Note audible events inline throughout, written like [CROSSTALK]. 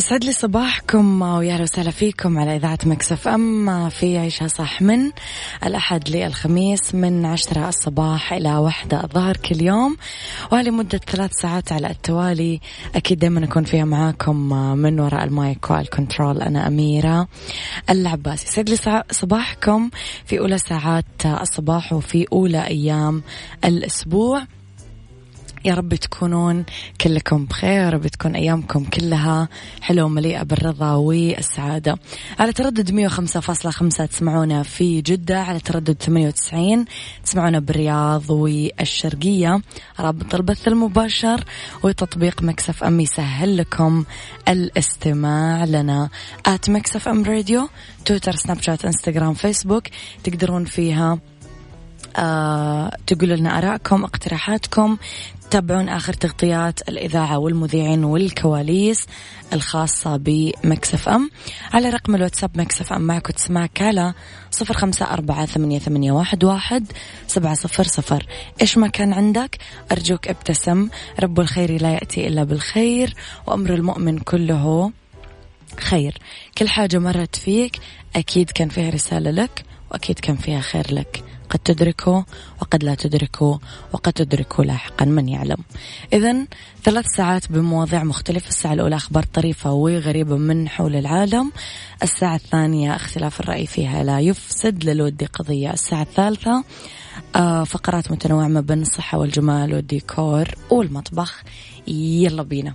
يسعد لي صباحكم وأهلا وسهلا فيكم على إذاعة Mix FM. في عيشها صح من الأحد للخميس من عشرة الصباح إلى واحدة الظهر كل يوم. ولمده ثلاث ساعات على التوالي. أكيد دائما أكون فيها معاكم من وراء ال mic وال control أنا أميرة العباس. يسعد لي صباحكم في أولى ساعات الصباح وفي أولى أيام الأسبوع. يا رب تكونون كلكم بخير يا رب تكون أيامكم كلها حلوة ومليئة بالرضا والسعادة. على تردد 105.5 تسمعونا في جدة على تردد 98 تسمعونا بالرياض والشرقية. رابط البث المباشر وتطبيق Mix FM يسهل لكم الاستماع لنا. at Mix FM Radio تويتر سناب شات انستغرام فيسبوك. تقدرون فيها آه تقولوا لنا آرائكم اقتراحاتكم. تتابعون آخر تغطيات الإذاعة والمذيعين والكواليس الخاصة بمكسف أم. على رقم الواتساب مكسف أم معك وتسمعك على صفر خمسة أربعة ثمانية, ثمانية واحد, واحد سبعة صفر صفر. إيش ما كان عندك؟ أرجوك ابتسم. رب الخير لا يأتي إلا بالخير وأمر المؤمن كله خير. كل حاجة مرت فيك أكيد كان فيها رسالة لك. وأكيد كان فيها خير لك. قد تدركه وقد لا تدركه وقد تدركه لاحقا من يعلم. إذا ثلاث ساعات بمواضيع مختلفة. الساعة الأولى أخبار طريفة وغريبة من حول العالم. الساعة الثانية اختلاف الرأي فيها لا يفسد للود قضية. الساعة الثالثة آه، فقرات متنوعة ما بين الصحة والجمال والديكور والمطبخ. يلا بينا.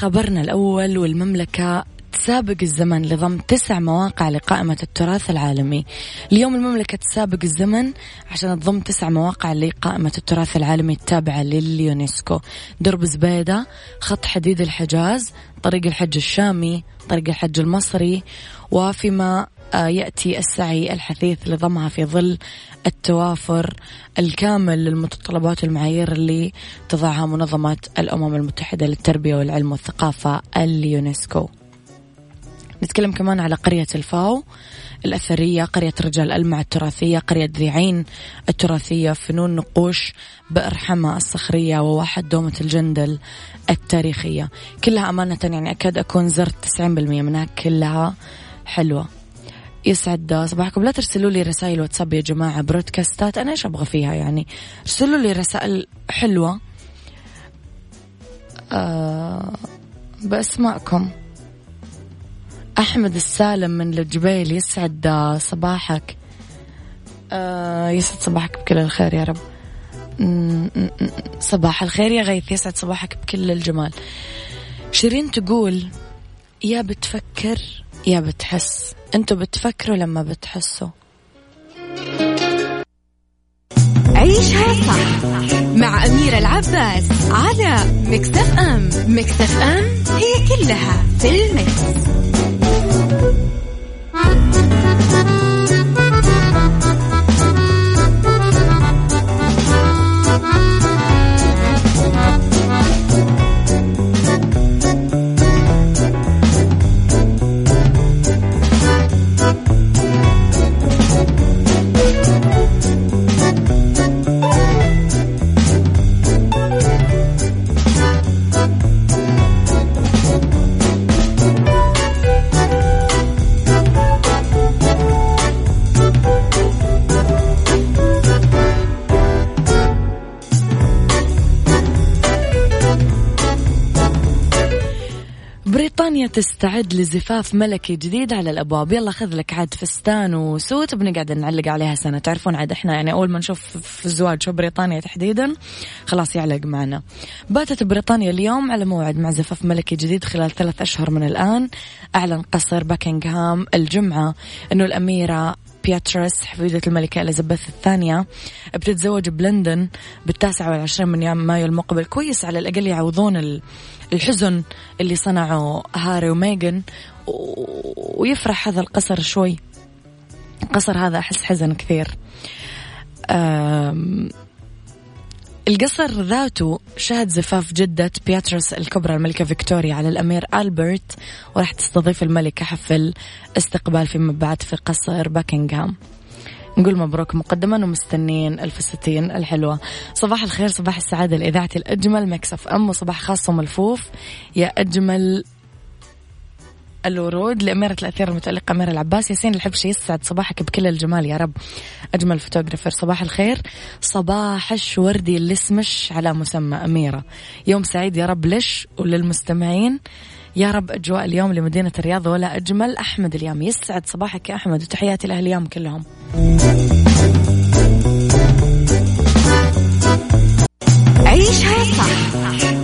خبرنا الأول والمملكة تسابق الزمن لضم تسع مواقع لقائمة التراث العالمي. اليوم المملكة تسابق الزمن عشان تضم تسع مواقع لقائمة التراث العالمي التابعة لليونسكو. درب زبيدة خط حديد الحجاز طريق الحج الشامي طريق الحج المصري وفيما يأتي السعي الحثيث لضمها في ظل التوافر الكامل للمتطلبات والمعايير اللي تضعها منظمة الأمم المتحدة للتربية والعلم والثقافة اليونسكو. نتكلم كمان على قرية الفاو الأثرية قرية رجال ألمع التراثية قرية ذيعين التراثية فنون نقوش بئر حما الصخرية وواحد دومة الجندل التاريخية. كلها أمانة يعني أكاد أكون زرت 90% منها كلها حلوة. يسعد صباحكم. لا ترسلوا لي رسائل واتساب يا جماعة برودكاستات أنا إيش أبغى فيها يعني؟ ارسلوا لي رسائل حلوة. أه بأسماءكم. أحمد السالم من الجبيل. يسعد صباحك. أه يسعد صباحك بكل الخير يا رب. صباح الخير يا غيث. يسعد صباحك بكل الجمال. شيرين تقول يا بتفكر يا بتحس. أنتوا بتفكروا لما بتحسوا. عيشها صح مع أميرة العباس على مكتف أم. مكتف أم هي كلها في المكس. تستعد لزفاف ملكي جديد على الأبواب. يلا خذ لك عاد فستان وسوت بنقعد نعلق عليها سنة. تعرفون عاد إحنا يعني أول ما نشوف في الزواج في بريطانيا تحديدا خلاص يعلق معنا. باتت بريطانيا اليوم على موعد مع زفاف ملكي جديد خلال ثلاث أشهر من الآن. أعلن قصر باكنغهام الجمعة إنه الأميرة بياتريس حفيدة الملكة إليزابيث الثانية بتتزوج بلندن بالتاسع والعشرين من مايو المقبل. كويس على الأقل يعوضون الحزن اللي صنعه هاري وميغن ويفرح هذا القصر شوي. القصر هذا أحس حزن كثير. القصر ذاته شهد زفاف جدة بياترس الكبرى الملكة فيكتوريا على الأمير ألبرت وراح تستضيف الملكة حفل استقبال فيما بعد في قصر باكنغهام. نقول مبروك مقدما ومستنين الفساتين الحلوة. صباح الخير صباح السعادة الإذاعة الأجمل Mix FM وصباح خاص وملفوف. يا أجمل الورود لأميرة الأثير المتألقة أميرة العباس. ياسين الحبشي يسعد صباحك بكل الجمال يا رب. أجمل photographer صباح الخير. صباح وردي الاسمش على مسمى أميرة. يوم سعيد يا رب لش وللمستمعين؟ يا رب أجواء اليوم لمدينة الرياض ولا أجمل. أحمد اليوم يسعد صباحك يا أحمد وتحياتي لأهل اليوم كلهم. عيشها صح.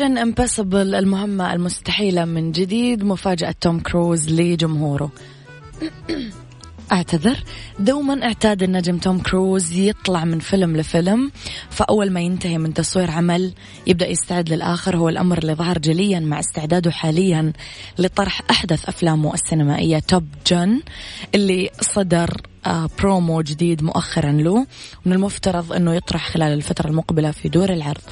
Mission Impossible المهمة المستحيلة من جديد مفاجأة توم كروز لجمهوره. أعتذر. دوما اعتاد النجم توم كروز يطلع من فيلم لفيلم فأول ما ينتهي من تصوير عمل يبدأ يستعد للآخر هو الأمر اللي ظهر جليا مع استعداده حاليا لطرح أحدث أفلامه السينمائية Top Gun اللي صدر برومو جديد مؤخرا له من المفترض أنه يطرح خلال الفترة المقبلة في دور العرض.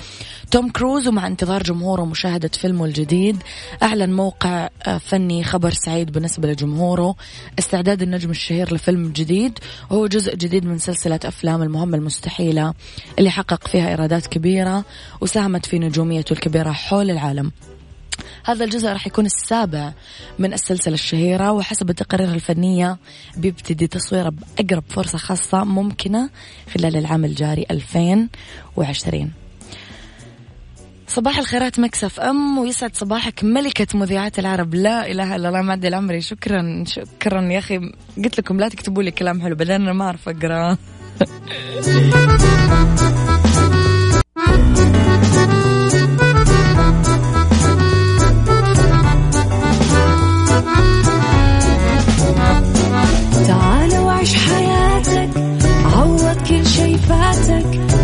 توم كروز ومع انتظار جمهوره مشاهدة فيلمه الجديد أعلن موقع آه، فني خبر سعيد بالنسبة لجمهوره. استعداد النجم الشهير لفيلم جديد وهو جزء جديد من سلسلة أفلام المهمة المستحيلة اللي حقق فيها إيرادات كبيرة وساهمت في نجوميته الكبيرة حول العالم. هذا الجزء راح يكون السابع من السلسلة الشهيرة وحسب التقارير الفنية بيبتدي تصويره بأقرب فرصة خاصة ممكنة خلال العام الجاري 2020 صباح الخيرات مكسف أم ويسعد صباحك ملكة مذيعات العرب. لا إله إلا الله معدي العمري. شكرا شكرا يا أخي. قلت لكم لا تكتبوا لي كلام حلو بعدين أنا ما أعرف أقرأ.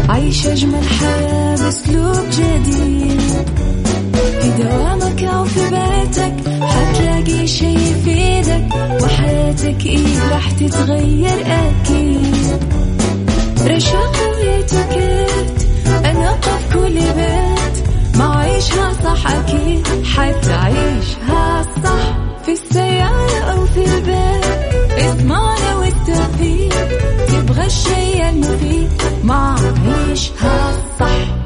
عيش أجمل حياة وحياتك إيه راح تتغير أكيد؟ رشاق ويتوكيت أنا قف كل بيت. ما عيشها صح أكيد حتعيشها صح. في السيارة أو في البيت اسمعنا والتوفيق. تبغى الشيء المفيد ما عيشها صح.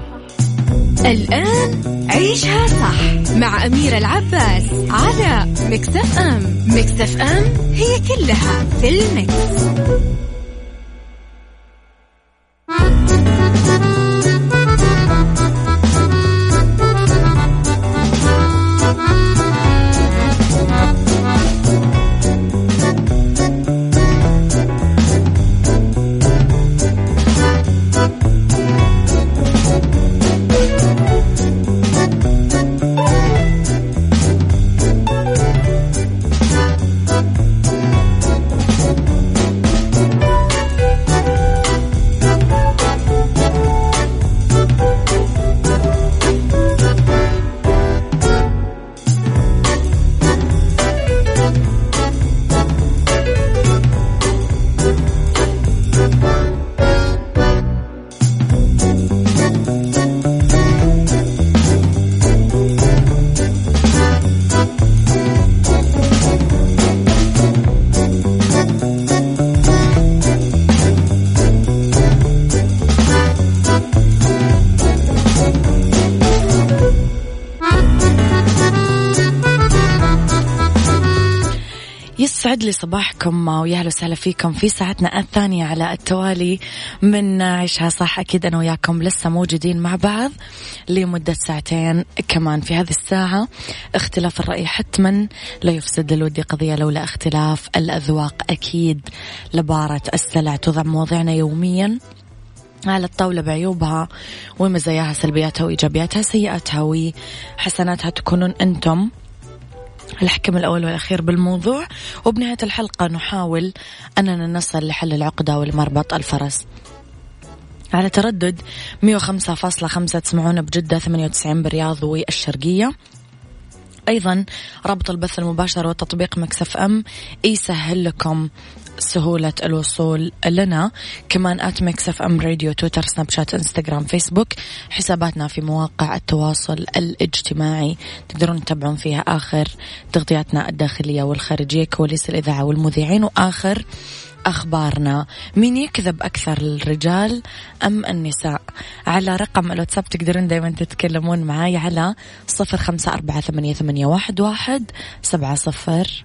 الآن عيشها صح مع أميرة العباس على مكتف أم مكتف أم هي كلها في المكس. يسعد لي صباحكم ويا أهلا وسهلا فيكم في ساعتنا الثانية على التوالي من عيشها صح أكيد أنا وياكم لسه موجودين مع بعض لمدة ساعتين كمان في هذه الساعة. اختلاف الرأي حتما لا يفسد للودي قضية لولا اختلاف الأذواق. أكيد لبارة السلع توضع مواضيعنا يوميا على الطاولة بعيوبها ومزاياها سلبياتها وإيجابياتها سيئاتها وحسناتها تكونون أنتم. الحكم الأول والأخير بالموضوع. وبنهاية الحلقة نحاول أننا نصل لحل العقدة ولمربط الفرس. على تردد 105.5 تسمعونا بجدة 98 بالرياض والشرقية. أيضا رابط البث المباشر وتطبيق Mix FM يسهل لكم سهولة الوصول لنا. كمان at Mix FM Radio تويتر سناب شات انستغرام فيسبوك حساباتنا في مواقع التواصل الاجتماعي. تقدرون تتابعون فيها آخر تغطياتنا الداخلية والخارجية كواليس الإذاعة والمذيعين. وآخر أخبارنا مين يكذب أكثر الرجال أم النساء؟ على رقم الواتساب تقدرون دايما تتكلمون معاي على صفر خمسة أربعة ثمانية, واحد سبعة صفر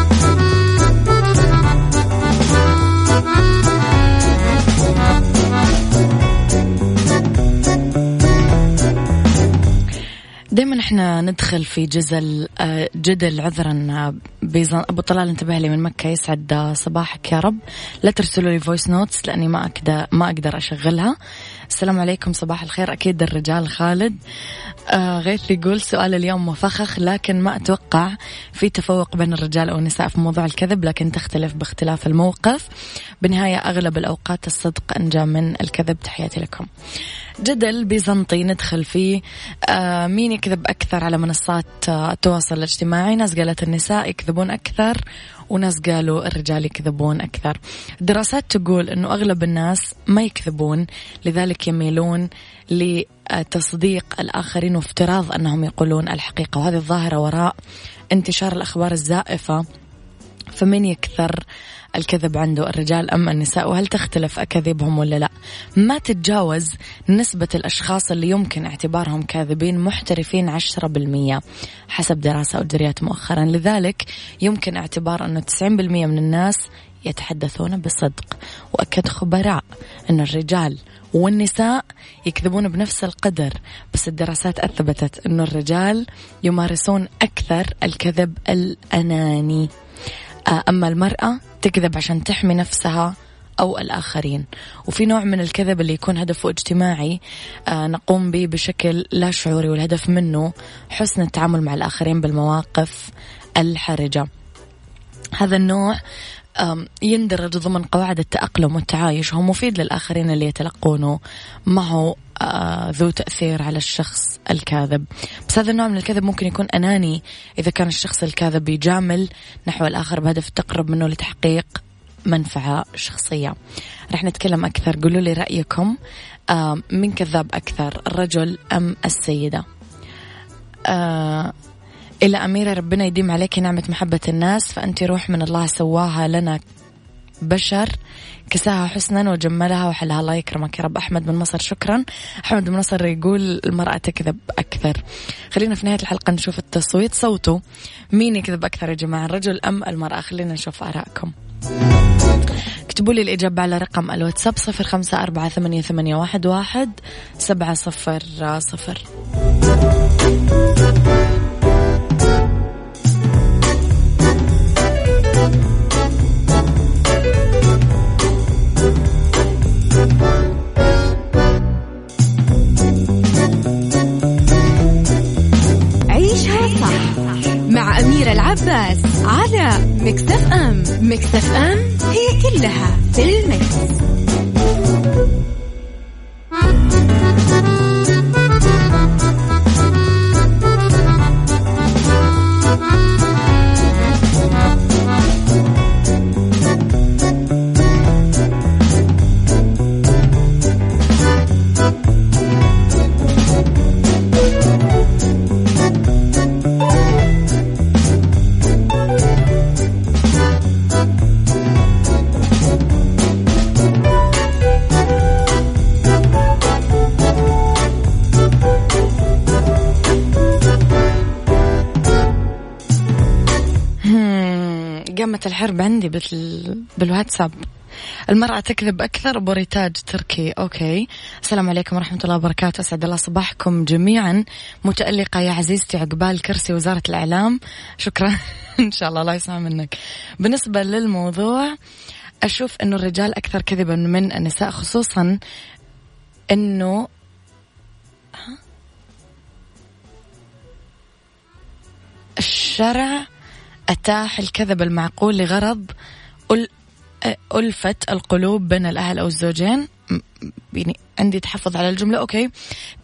دائما إحنا ندخل في جزل آه، جدل عذرا آه، بيزن أبو طلال انتبه لي من مكة يسعد صباحك يا رب. لا ترسلوا لي voice notes لأني ما أقدر ما أقدر أشغلها. السلام عليكم صباح الخير. أكيد الرجال خالد. آه غيث يقول سؤال اليوم مفخخ لكن ما أتوقع في تفوق بين الرجال والنساء في موضوع الكذب لكن تختلف باختلاف الموقف. بالنهاية أغلب الأوقات الصدق أنجى من الكذب. تحياتي لكم. جدل بيزنطي ندخل فيه. آه مين يكذب أكثر على منصات آه التواصل الاجتماعي؟ ناس قالت النساء يكذبون أكثر وناس قالوا الرجال يكذبون أكثر. دراسات تقول أنه أغلب الناس ما يكذبون لذلك يميلون لتصديق الآخرين وافتراض أنهم يقولون الحقيقة. وهذه الظاهرة وراء انتشار الأخبار الزائفة فمن يكثر الكذب عنده الرجال أم النساء؟ وهل تختلف أكاذيبهم ولا لا؟ ما تتجاوز نسبة الأشخاص اللي يمكن اعتبارهم كاذبين محترفين عشرة بالمية حسب دراسة أجريت مؤخرا. لذلك يمكن اعتبار أنه 90% من الناس يتحدثون بصدق. وأكد خبراء أن الرجال والنساء يكذبون بنفس القدر بس الدراسات أثبتت أن الرجال يمارسون أكثر الكذب الأناني. أما المرأة تكذب عشان تحمي نفسها أو الآخرين. وفي نوع من الكذب اللي يكون هدفه اجتماعي آه نقوم به بشكل لا شعوري والهدف منه حسن التعامل مع الآخرين بالمواقف الحرجة. هذا النوع يندرج ضمن قواعد التأقلم والتعايش هو مفيد للآخرين اللي يتلقونه. معه ذو تأثير على الشخص الكاذب. بس هذا النوع من الكذب ممكن يكون أناني إذا كان الشخص الكاذب يجامل نحو الآخر بهدف التقرب منه لتحقيق منفعة شخصية. رح نتكلم أكثر. قولوا لي رأيكم من كذاب أكثر الرجل أم السيدة؟ آه إلى أميرة ربنا يديم عليك نعمة محبة الناس فأنت روح من الله سواها لنا بشر كساها حسنا وجملها وحلها. الله يكرمك يا رب. أحمد من مصر شكرا. أحمد من مصر يقول المرأة تكذب أكثر. خلينا في نهاية الحلقة نشوف التصويت. صوتوا. مين يكذب أكثر يا جماعة؟ الرجل أم المرأة؟ خلينا نشوف آرائكم. اكتبوا لي الإجابة على رقم الواتساب صفر خمسة أربعة ثمانية, واحد سبعة صفر صفر. قامت الحرب عندي بال... بالواتساب. المرأة تكذب أكثر بوريتاج تركي. okay. السلام عليكم ورحمة الله وبركاته. أسعد الله صباحكم جميعا. متألقة يا عزيزتي عقبال كرسي وزارة الإعلام. شكرا. [LAUGHS] إن شاء الله الله يسمع منك. بالنسبة للموضوع أشوف أنه الرجال أكثر كذبا من النساء خصوصا أنه الشرع أتاح الكذب المعقول لغرض ألفة القلوب بين الأهل أو الزوجين. يعني عندي تحفظ على الجملة. okay.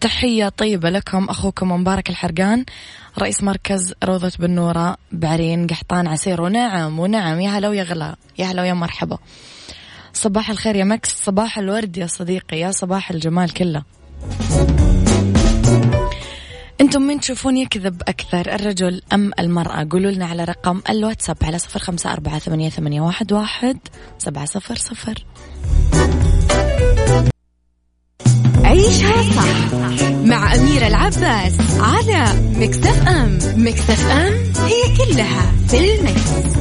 تحية طيبة لكم أخوكم مبارك الحرقان رئيس مركز روضة بنورة بعرين قحطان عسير. ونعم ونعم. يا هلا ويا غلا. يا هلا ويا مرحبا. صباح الخير يا Mix. صباح الورد يا صديقي. يا صباح الجمال كله. أنتم من تشوفون يكذب أكثر الرجل أم المرأة؟ قولوا لنا على رقم الواتساب على صفر خمسة أربعة ثمانية, ثمانية واحد, واحد سبعة صفر صفر. عيشها صح مع أميرة العباس على مكتف أم. مكتف أم هي كلها في المكس.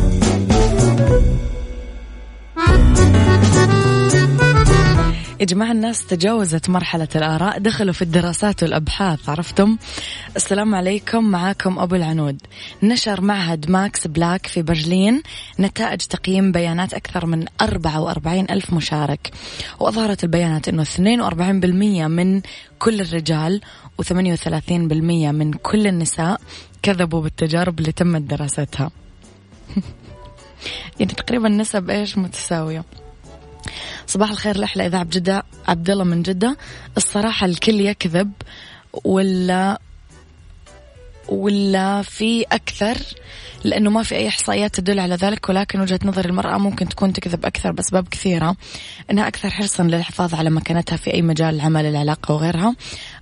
يا جماعة الناس تجاوزت مرحلة الآراء دخلوا في الدراسات والأبحاث عرفتم؟ السلام عليكم معاكم أبو العنود. نشر معهد ماكس بلانك في برلين نتائج تقييم بيانات أكثر من 44 ألف مشارك. وأظهرت البيانات أنه 42% من كل الرجال و38% من كل النساء كذبوا بالتجارب اللي تمت دراستها. [LAUGHS] يعني تقريبا نسب إيش متساوية؟ صباح الخير لأحلى إذاعة بجدة عبد الله من جدة. الصراحة الكل يكذب ولا ولا في أكثر لأنه ما في أي إحصائيات تدل على ذلك ولكن وجهة نظر المرأة ممكن تكون تكذب أكثر بأسباب كثيرة. أنها أكثر حرصا للحفاظ على مكانتها في أي مجال العمل العلاقة وغيرها.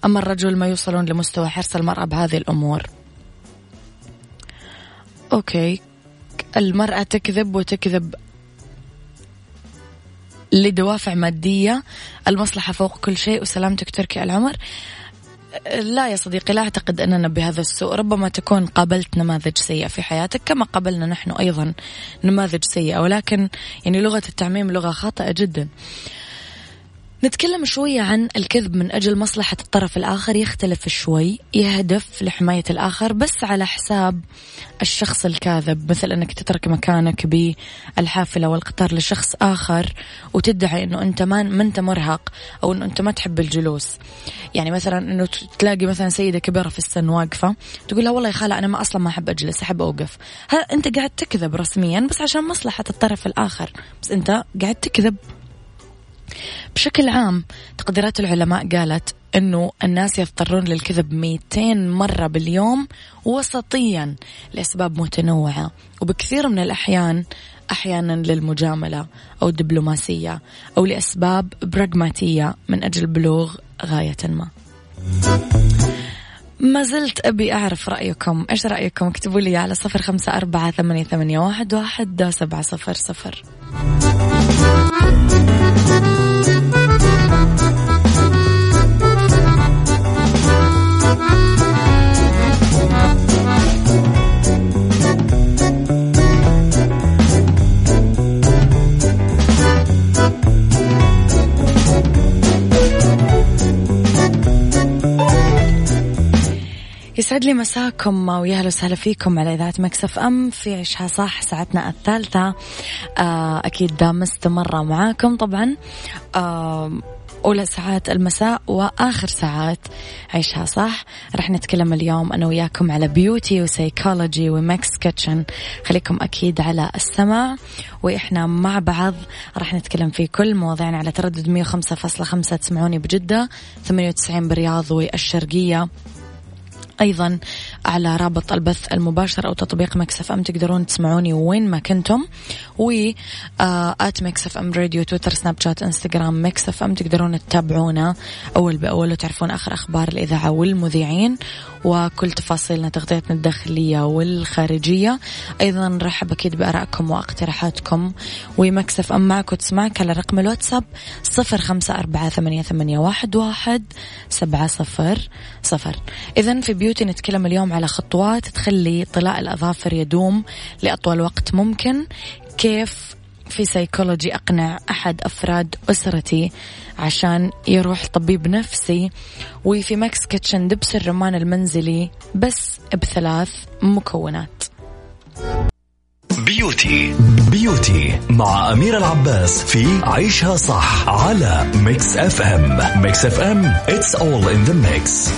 أما الرجل ما يوصلون لمستوى حرص المرأة بهذه الأمور. أوكي. المرأة تكذب وتكذب لدوافع مادية المصلحة فوق كل شيء وسلامتك تركي العمر. لا يا صديقي لا أعتقد أننا بهذا السوء. ربما تكون قابلت نماذج سيئة في حياتك كما قابلنا نحن أيضا نماذج سيئة. ولكن يعني لغة التعميم لغة خاطئة جدا. نتكلم شوية عن الكذب من أجل مصلحة الطرف الآخر. يختلف شوي يهدف لحماية الآخر بس على حساب الشخص الكاذب. مثل أنك تترك مكانك بالحافلة والقطار لشخص آخر وتدعي أنه أنت ما, ما أنت مرهق أو أنه أنت ما تحب الجلوس. يعني مثلا أنه تلاقي مثلا سيدة كبيرة في السن واقفة تقول لها والله يا خالة أنا ما أصلا ما أحب أجلس أحب أوقف. ها أنت قاعد تكذب رسميا بس عشان مصلحة الطرف الآخر. بس أنت قاعد تكذب. بشكل عام تقديرات العلماء قالت إنه الناس يضطرون للكذب 200 مرة باليوم وسطيا لأسباب متنوعة. وبكثير من الأحيان أحيانا للمجاملة أو الدبلوماسية أو لأسباب براغماتية من أجل بلوغ غاية ما. ما زلت أبي أعرف رأيكم. إيش رأيكم؟ اكتبوا لي على صفر خمسة أربعة ثمانية, ثمانية واحد, واحد سبعة صفر صفر. يسعد لي مساكم ويا أهلا وسهلا فيكم على إذاعة Mix FM. في عيشها صح ساعتنا الثالثة. آه، أكيد مستمرة معاكم طبعا. آه، أولى ساعات المساء وآخر ساعات عيشها صح. رح نتكلم اليوم أنا وياكم على beauty و psychology و Mix Kitchen. خليكم أكيد على السماع. وإحنا مع بعض رح نتكلم في كل مواضيعنا على تردد 105.5 تسمعوني بجدة. 98 بالرياض والشرقية. أيضا على رابط البث المباشر أو تطبيق Mix FM. تقدرون تسمعوني وين ما كنتم. و at Mix FM Radio تويتر سناب شات إنستغرام Mix FM. تقدرون تتابعونا أول بأول وتعرفون آخر أخبار الإذاعة والمذيعين. وكل تفاصيلنا تغطيتنا الداخلية والخارجية. أيضا نرحب أكيد بآرائكم واقتراحاتكم. و Mix FM معك وتسمعك على رقم الواتساب صفر خمسة أربعة ثمانية واحد سبعة صفر صفر. إذا في beauty نتكلم اليوم على خطوات تخلي طلاء الأظافر يدوم لأطول وقت ممكن. كيف في سيكولوجي أقنع أحد أفراد أسرتي عشان يروح طبيب نفسي وفي Mix Kitchen دبس الرمان المنزلي بس بثلاث مكونات. Beauty. Beauty مع أميرة العباس في عيشها صح على Mix FM. Mix FM it's all in the mix.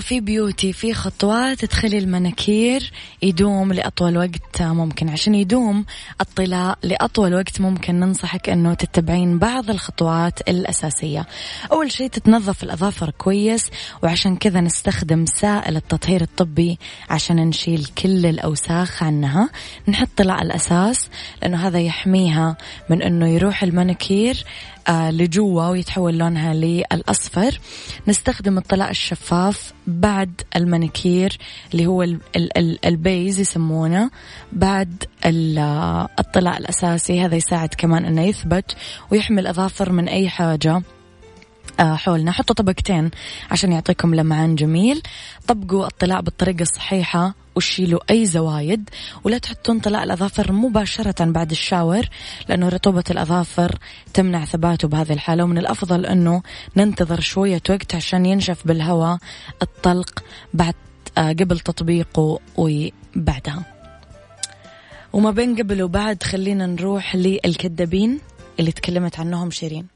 في بيوتي في خطوات تخلي المناكير يدوم لأطول وقت ممكن عشان يدوم الطلاء لأطول وقت ممكن ننصحك أنه تتبعين بعض الخطوات الأساسية. أول شيء تتنظف الأظافر كويس وعشان كذا نستخدم سائل التطهير الطبي عشان نشيل كل الأوساخ عنها. نحط طلاء الأساس لأنه هذا يحميها من أنه يروح المناكير لجوا ويتحول لونها للأصفر. نستخدم الطلاء الشفاف بعد المانيكير اللي هو ال ال ال ال base يسمونه بعد الطلاء الأساسي. هذا يساعد كمان أنه يثبت ويحمي الأظافر من أي حاجة. آه، حولنا. حطوا طبقتين عشان يعطيكم لمعان جميل. طبقوا الطلاء بالطريقة الصحيحة وشيلوا أي زوايد ولا تحطون طلاء الأظافر مباشرة بعد ال shower لأنه رطوبة الأظافر تمنع ثباته بهذه الحالة. ومن الأفضل أنه ننتظر شوية وقت عشان ينشف بالهواء الطلق بعد آه، قبل تطبيقه وبعدها. وما بين قبل وبعد خلينا نروح للكذابين اللي تكلمت عنهم شيرين.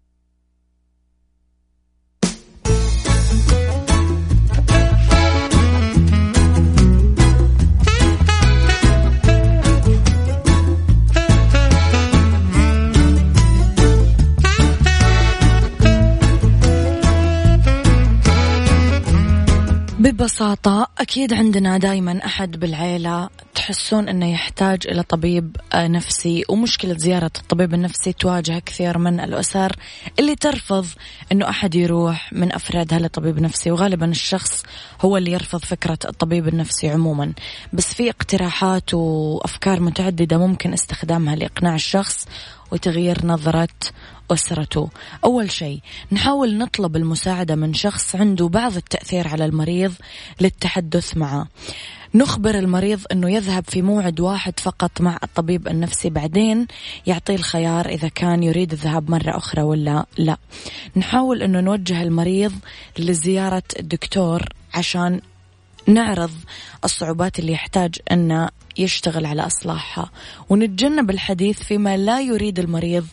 ببساطة أكيد عندنا دايما أحد بالعيلة تحسون أنه يحتاج إلى طبيب آه، نفسي ومشكلة زيارة الطبيب النفسي تواجه كثير من الأسر اللي ترفض أنه أحد يروح من أفرادها لطبيب نفسي وغالبا الشخص هو اللي يرفض فكرة الطبيب النفسي عموما. بس في اقتراحات وأفكار متعددة ممكن استخدامها لإقناع الشخص وتغيير نظرة أسرته أول شيء نحاول نطلب المساعدة من شخص عنده بعض التأثير على المريض للتحدث معه. نخبر المريض أنه يذهب في موعد واحد فقط مع الطبيب النفسي بعدين يعطيه الخيار إذا كان يريد الذهاب مرة أخرى ولا لا. نحاول أنه نوجه المريض لزيارة الدكتور عشان نعرض الصعوبات اللي يحتاج أن يشتغل على إصلاحها. ونتجنب الحديث فيما لا يريد المريض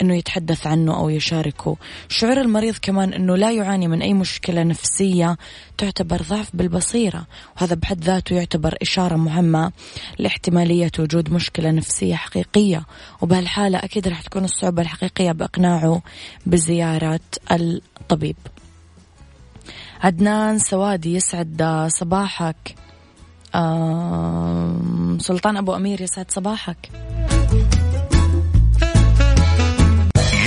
أنه يتحدث عنه أو يشاركه. شعور المريض كمان أنه لا يعاني من أي مشكلة نفسية تعتبر ضعف بالبصيرة وهذا بحد ذاته يعتبر إشارة مهمة لاحتمالية وجود مشكلة نفسية حقيقية. وبهالحالة أكيد راح تكون الصعوبة الحقيقية بإقناعه بزيارة الطبيب. عدنان سوادي يسعد صباحك. سلطان أبو أمير يسعد صباحك.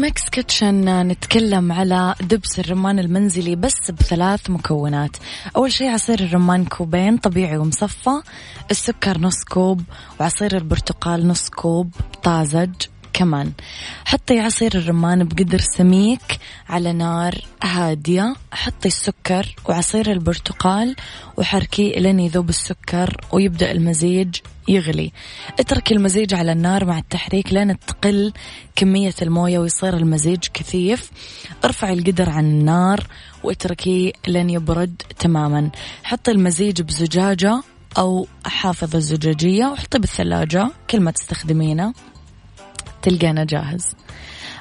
Mix Kitchen نتكلم على دبس الرمان المنزلي بس بثلاث مكونات. أول شيء عصير الرمان كوبين طبيعي ومصفى. السكر نص كوب وعصير البرتقال نص كوب طازج. كمان. حطي عصير الرمان بقدر سميك على نار هادية. حطي السكر وعصير البرتقال وحركيه لين يذوب السكر ويبدأ المزيج يغلي. اتركي المزيج على النار مع التحريك لين تقل كمية الموية ويصير المزيج كثيف. ارفعي القدر عن النار واتركيه لين يبرد تماما. حطي المزيج بزجاجة أو حافظة زجاجية وحطيه بالثلاجة كل ما تستخدمينه. تلقينا جاهز.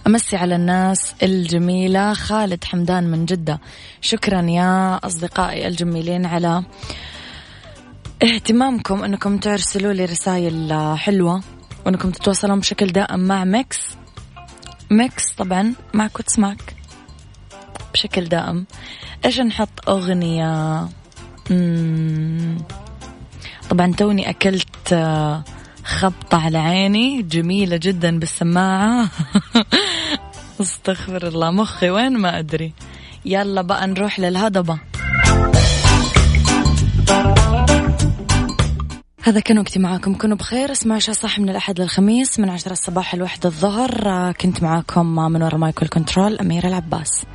أمسي على الناس الجميلة خالد حمدان من جدة. شكرا يا أصدقائي الجميلين على اهتمامكم أنكم ترسلوا لي رسائل حلوة وأنكم تتواصلون بشكل دائم مع Mix. Mix طبعا معك وتسمعك بشكل دائم. إيش نحط أغنية؟ مم. طبعا توني أكلت آه، خبطة على عيني جميلة جدا بالسماعة. [LAUGHS] أستغفر الله مخي وين ما أدري. يلا بقى نروح للهضبة. هذا كان وقتي معاكم كونوا بخير. اسمعوا شو صح من الأحد للخميس من عشرة الصباح لواحدة الظهر. آه، كنت معاكم من وراء مايكل كنترول أميرة العباس.